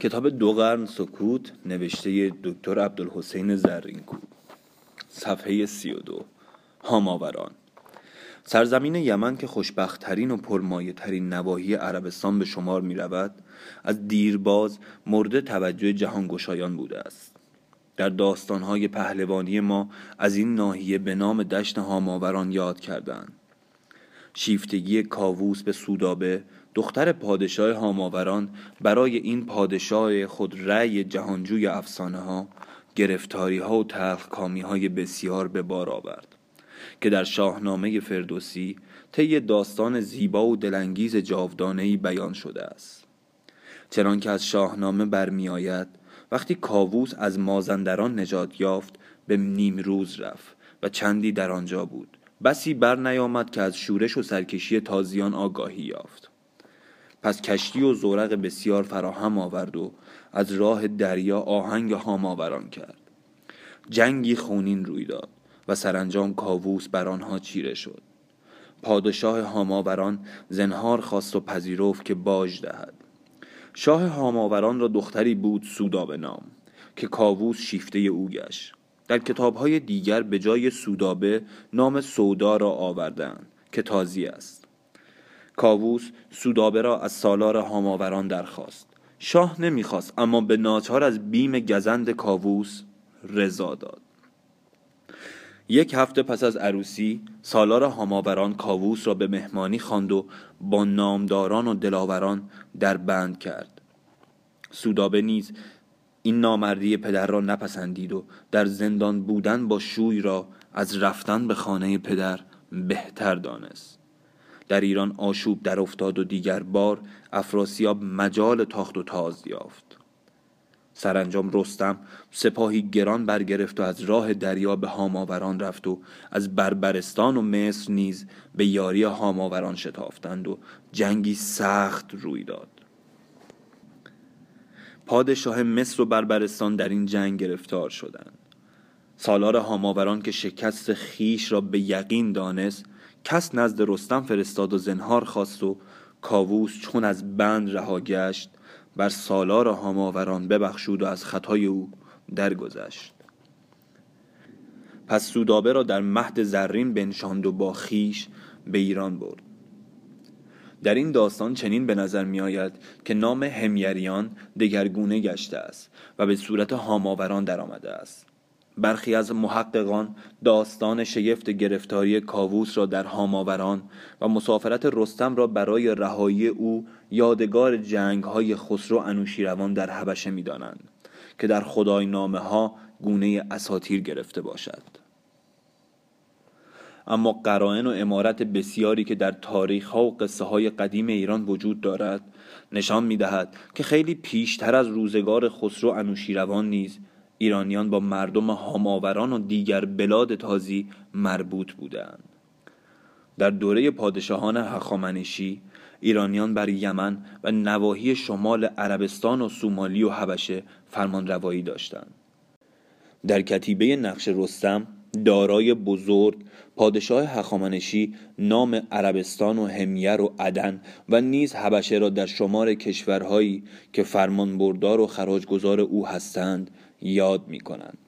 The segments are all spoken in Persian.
کتاب دو قرن سکوت نوشته دکتر عبدالحسین زرینکو. صفحه سی و دو. هاماوران. سرزمین یمن که خوشبختترین و پرمایه ترین نواحی عربستان به شمار می رود از دیرباز مورد توجه جهان گشایان بوده است. در داستانهای پهلوانی ما از این ناحیه به نام دشت هاماوران یاد کردند شیفتگی کاووس به سودابه دختر پادشاه هاماوران برای این پادشاه خود رأی جهانجوی افسانه ها گرفتاری ها و تلخکامی های بسیار به بار آورد که در شاهنامه فردوسی طی داستان زیبا و دلانگیز جاودانهای بیان شده است. چنانکه از شاهنامه برمیآید وقتی کاووس از مازندران نجات یافت به نیمروز رفت و چندی در آنجا بود. بسی بر نیامد که از شورش و سرکشی تازیان آگاهی یافت. پس کشتی و زورق بسیار فراهم آورد و از راه دریا آهنگ هاماوران کرد. جنگی خونین روی داد و سرانجام کاووس بر آنها چیره شد. پادشاه هاماوران زنهار خواست و پذیرفت که باج دهد. شاه هاماوران را دختری بود سودابه نام که کاووس شیفته او گشت. در کتابهای دیگر به جای سودابه نام سودا را آوردند که تازی است. کاووس سودابه را از سالار هاماوران درخواست. شاه نمی‌خواست اما به ناچار از بیم گزند کاووس رضا داد. یک هفته پس از عروسی سالار هاماوران کاووس را به مهمانی خواند و با نامداران و دلاوران در بند کرد. سودابه نیز این نامردی پدر را نپسندید و در زندان بودن با شوی را از رفتن به خانه پدر بهتر دانست. در ایران آشوب در افتاد و دیگر بار افراسیاب مجال تاخت و تاز یافت. سرانجام رستم سپاهی گران برگرفت و از راه دریا به هاماوران رفت و از بربرستان و مصر نیز به یاری هاماوران شتافتند و جنگی سخت روی داد. پادشاه مصر و بربرستان در این جنگ گرفتار شدند. سالار هاماوران که شکست خیش را به یقین دانست کس نزد رستم فرستاد و زنهار خواست و کاووس چون از بند رها گشت بر سالار هاماوران ببخشود و از خطای او درگذشت. پس سودابه را در مهد زرین بنشاند و با خیش به ایران برد. در این داستان چنین به نظر می آید که نام همیریان دگرگونه گشته است و به صورت هاماوران درآمده است. برخی از محققان داستان شگفت گرفتاری کاووس را در هاماوران و مسافرت رستم را برای رهایی او یادگار جنگ های خسرو انوشیروان در حبشه می دانند که در خدای نامه ها گونه اساتیر گرفته باشد. اما قرائن و امارت بسیاری که در تاریخ ها و قصه های قدیم ایران وجود دارد نشان می دهد که خیلی پیشتر از روزگار خسرو انوشیروان نیز ایرانیان با مردم هاماوران و دیگر بلاد تازی مربوط بودند. در دوره پادشاهان هخامنشی ایرانیان بر یمن و نواحی شمال عربستان و سومالی و حبشه فرمان روایی داشتند. در کتیبه نقش رستم دارای بزرگ پادشاه هخامنشی نام عربستان و همیر و عدن و نیز حبشه را در شمار کشورهایی که فرمانبردار و خراجگزار او هستند یاد می کنند.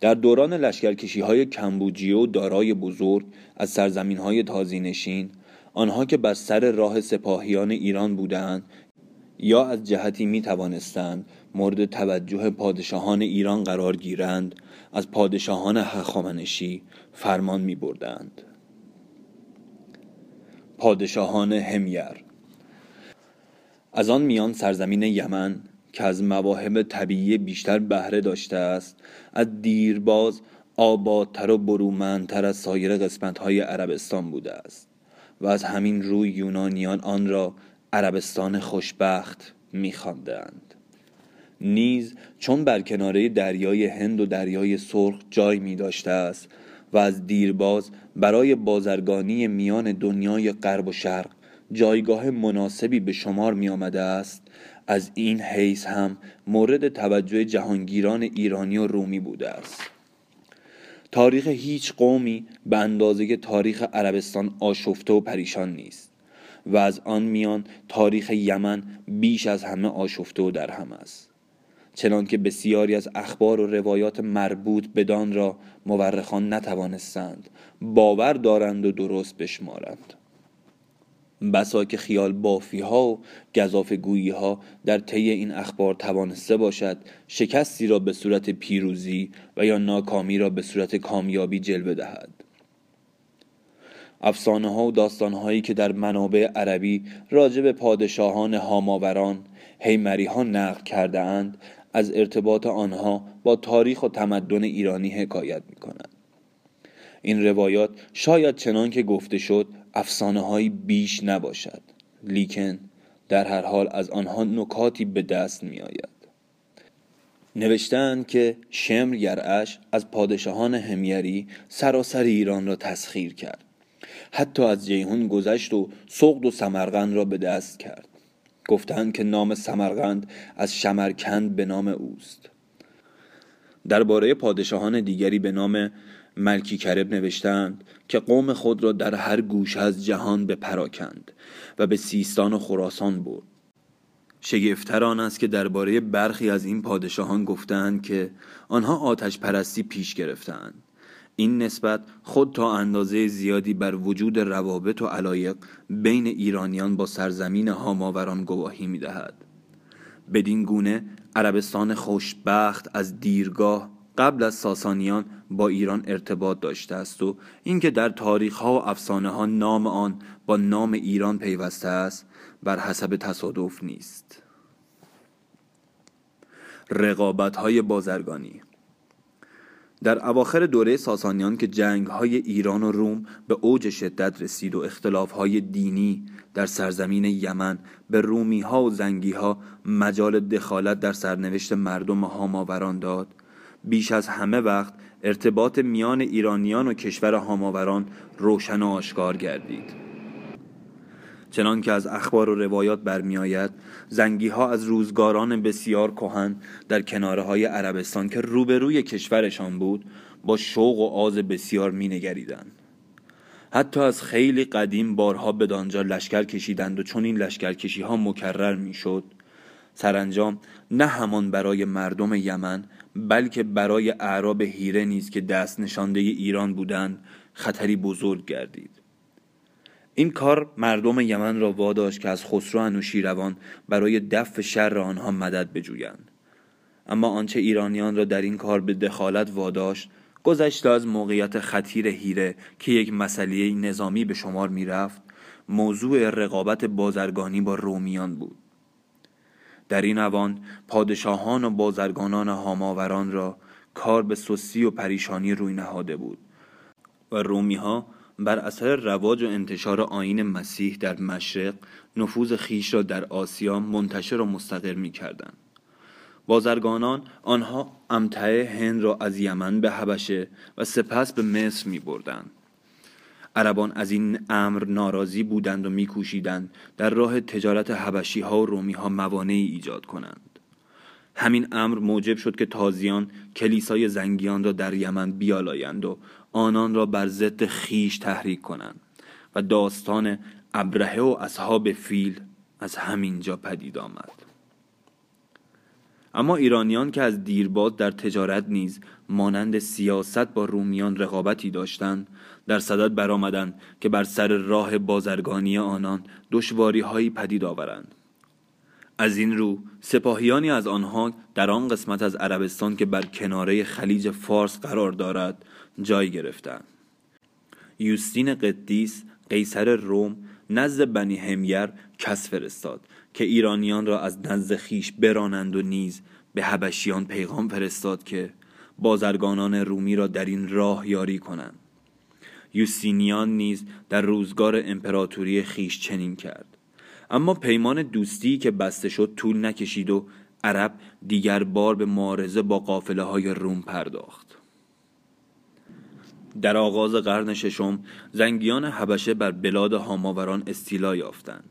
در دوران لشکرکشی های کمبوجیه و دارای بزرگ از سرزمین های تازینشین آنها که بر سر راه سپاهیان ایران بودند یا از جهتی می توانستند مورد توجه پادشاهان ایران قرار گیرند از پادشاهان هخامنشی فرمان می بردند. پادشاهان همیر از آن میان سرزمین یمن که از مواهب طبیعی بیشتر بهره داشته است. از دیرباز آبادتر و برومندتر از سایر قسمتهای عربستان بوده است و از همین روی یونانیان آن را عربستان خوشبخت میخواندند. نیز چون بر کناره دریای هند و دریای سرخ جای می داشته است و از دیرباز برای بازرگانی میان دنیای غرب و شرق جایگاه مناسبی به شمار می آمده است از این حیث هم مورد توجه جهانگیران ایرانی و رومی بوده است. تاریخ هیچ قومی به اندازه تاریخ عربستان آشفته و پریشان نیست و از آن میان تاریخ یمن بیش از همه آشفته و در هم است. چنانکه بسیاری از اخبار و روایات مربوط بدان را مورخان نتوانستند باور دارند و درست بشمارند. بسا که خیال بافی ها و گذاف گویی ها در طی این اخبار توانسته باشد شکستی را به صورت پیروزی و یا ناکامی را به صورت کامیابی جلوه دهد افسانه ها و داستان هایی که در منابع عربی راجع به پادشاهان هاماوران هیمری ها نقل کرده اند از ارتباط آنها با تاریخ و تمدن ایرانی حکایت می کنند. این روایات شاید چنان که گفته شد افسانه های بیش نباشد. لیکن در هر حال از آنها نکاتی به دست می آید نوشتند که شمر یرعش از پادشاهان همیری سراسر ایران را تسخیر کرد. حتی از جیهون گذشت و سقد و سمرقند را به دست کرد. گفتند که نام سمرقند از شمرکند به نام اوست. درباره پادشاهان دیگری به نام ملکی کرب نوشتند که قوم خود را در هر گوش از جهان بپراکند و به سیستان و خراسان برد شگفتر آن است که درباره برخی از این پادشاهان گفتند که آنها آتش پرستی پیش گرفتند این نسبت خود تا اندازه زیادی بر وجود روابط و علایق بین ایرانیان با سرزمین هاماوران گواهی می دهد. بدین گونه عربستان خوشبخت از دیرگاه قبل از ساسانیان با ایران ارتباط داشته است و اینکه در تاریخ ها و افسانه ها نام آن با نام ایران پیوسته است بر حسب تصادف نیست. رقابت های بازرگانی در اواخر دوره ساسانیان که جنگ های ایران و روم به اوج شدت رسید و اختلاف های دینی در سرزمین یمن به رومی ها و زنگی ها مجال دخالت در سرنوشت مردم هاماوران داد بیش از همه وقت ارتباط میان ایرانیان و کشور هاماوران روشن و آشکار گردید. چنان که از اخبار و روایات برمیآید زنگی ها از روزگاران بسیار کهن در کناره های عربستان که روبروی کشورشان بود با شوق و آز بسیار مینگریدند. حتی از خیلی قدیم بارها به دانجا لشکر کشیدند و چون این لشکرکشی ها مکرر می‌شد. سرانجام نه همان برای مردم یمن بلکه برای اعراب هیره نیز که دست نشانده ایران بودند خطری بزرگ گردید. این کار مردم یمن را واداشت که از خسرو انوشیروان برای دفع شر آنها مدد بجویند. اما آنچه ایرانیان را در این کار به دخالت واداشت گذشته از موقعیت خطیر هیره که یک مسئله نظامی به شمار می‌رفت موضوع رقابت بازرگانی با رومیان بود. در این اوان پادشاهان و بازرگانان هاماوران را کار به سستی و پریشانی روی نهاده بود و رومی ها بر اثر رواج و انتشار آین مسیح در مشرق نفوذ خیش را در آسیا منتشر و مستقر می کردن. بازرگانان آنها امتعه هند را از یمن به حبشه و سپس به مصر می بردن. عربان از این امر ناراضی بودند و میکوشیدند. در راه تجارت حبشی ها و رومی ها موانعی ایجاد کنند. همین امر موجب شد که تازیان کلیسای زنگیان را در یمن بیالایند و آنان را بر ضد خیش تحریک کنند و داستان ابرهه و اصحاب فیل از همینجا پدید آمد. اما ایرانیان که از دیرباز در تجارت نیز مانند سیاست با رومیان رقابتی داشتند در صدد برآمدند که بر سر راه بازرگانی آنان دشواری هایی پدید آورند. از این رو سپاهیانی از آنها در آن قسمت از عربستان که بر کناره خلیج فارس قرار دارد جای گرفتند. یوستین قدیس قیصر روم نزد بنی همیر کس فرستاد که ایرانیان را از نزد خیش برانند و نیز به حبشیان پیغام فرستاد که بازرگانان رومی را در این راه یاری کنند. یوستینیان نیز در روزگار امپراتوری خیش چنین کرد. اما پیمان دوستی که بسته شد طول نکشید و عرب دیگر بار به معارضه با قافله های روم پرداخت. در آغاز قرن ششم زنگیان حبشه بر بلاد هاماوران استیلا یافتند.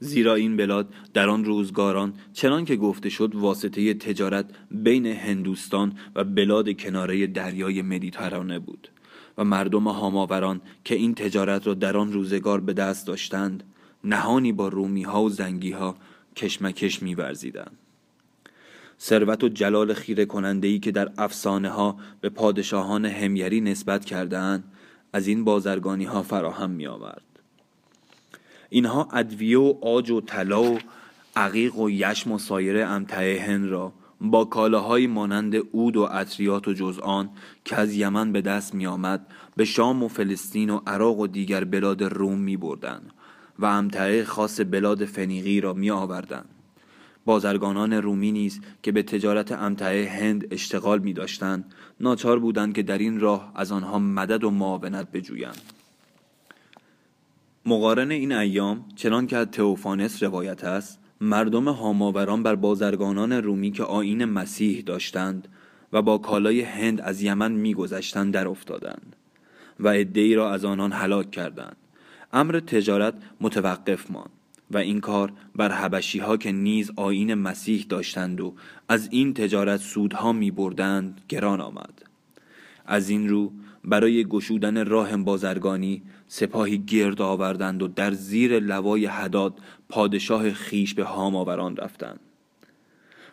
زیرا این بلاد در آن روزگاران چنان که گفته شد واسطه تجارت بین هندوستان و بلاد کناره دریای مدیترانه بود و مردم هاماوران که این تجارت را در آن روزگار به دست داشتند نهانی با رومی ها و زنگی ها کشمکش میورزیدند. ثروت و جلال خیره کننده ای که در افسانه ها به پادشاهان همیری نسبت کردهاند از این بازرگانی ها فراهم می آورد اینها ادویه و آج و طلا و عقیق و یشم و سایر امتعه هند را با کالاهایی مانند اود و اطریات و جزآن که از یمن به دست می آمد به شام و فلسطین و عراق و دیگر بلاد روم می بردن و امتعه خاص بلاد فنیقی را می آوردن. بازرگانان رومی نیز که به تجارت امتعه هند اشتغال می داشتن ناچار بودند که در این راه از آنها مدد و معاونت بجویند مقارن این ایام چنان که از تئوفانس روایت است مردم هاماوران بر بازرگانان رومی که آین مسیح داشتند و با کالای هند از یمن میگذشتند در افتادند و عدهای را از آنان هلاک کردند. امر تجارت متوقف ماند و این کار بر حبشی ها که نیز آین مسیح داشتند و از این تجارت سودها می بردند گران آمد. از این رو برای گشودن راه بازرگانی سپاهی گرد آوردند و در زیر لوای حداد پادشاه خیش به هاماوران رفتند.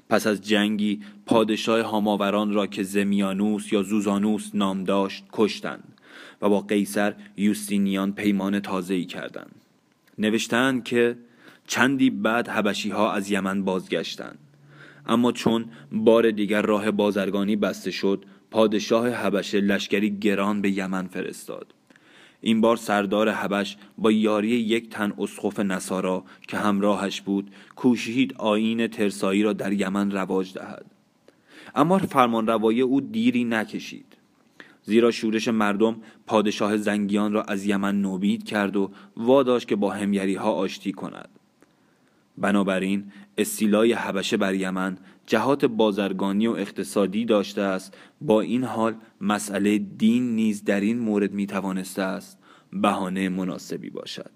پس از جنگی پادشاه هاماوران را که زمیانوس یا زوزانوس نام داشت کشتند و با قیصر یوستینیان پیمان تازه‌ای کردند. نوشتند که چندی بعد حبشی ها از یمن بازگشتند. اما چون بار دیگر راه بازرگانی بسته شد پادشاه حبشه لشکری گران به یمن فرستاد. این بار سردار حبش با یاری یک تن اسخف نصارا که همراهش بود کوشید آین ترسایی را در یمن رواج دهد. اما فرمان روایی او دیری نکشید. زیرا شورش مردم پادشاه زنگیان را از یمن نوبید کرد و واداشت که با همیری ها آشتی کند. بنابراین استیلای حبشه بر یمن جهات بازرگانی و اقتصادی داشته است. با این حال مسئله دین نیز در این مورد می توانسته است. بهانه مناسبی باشد.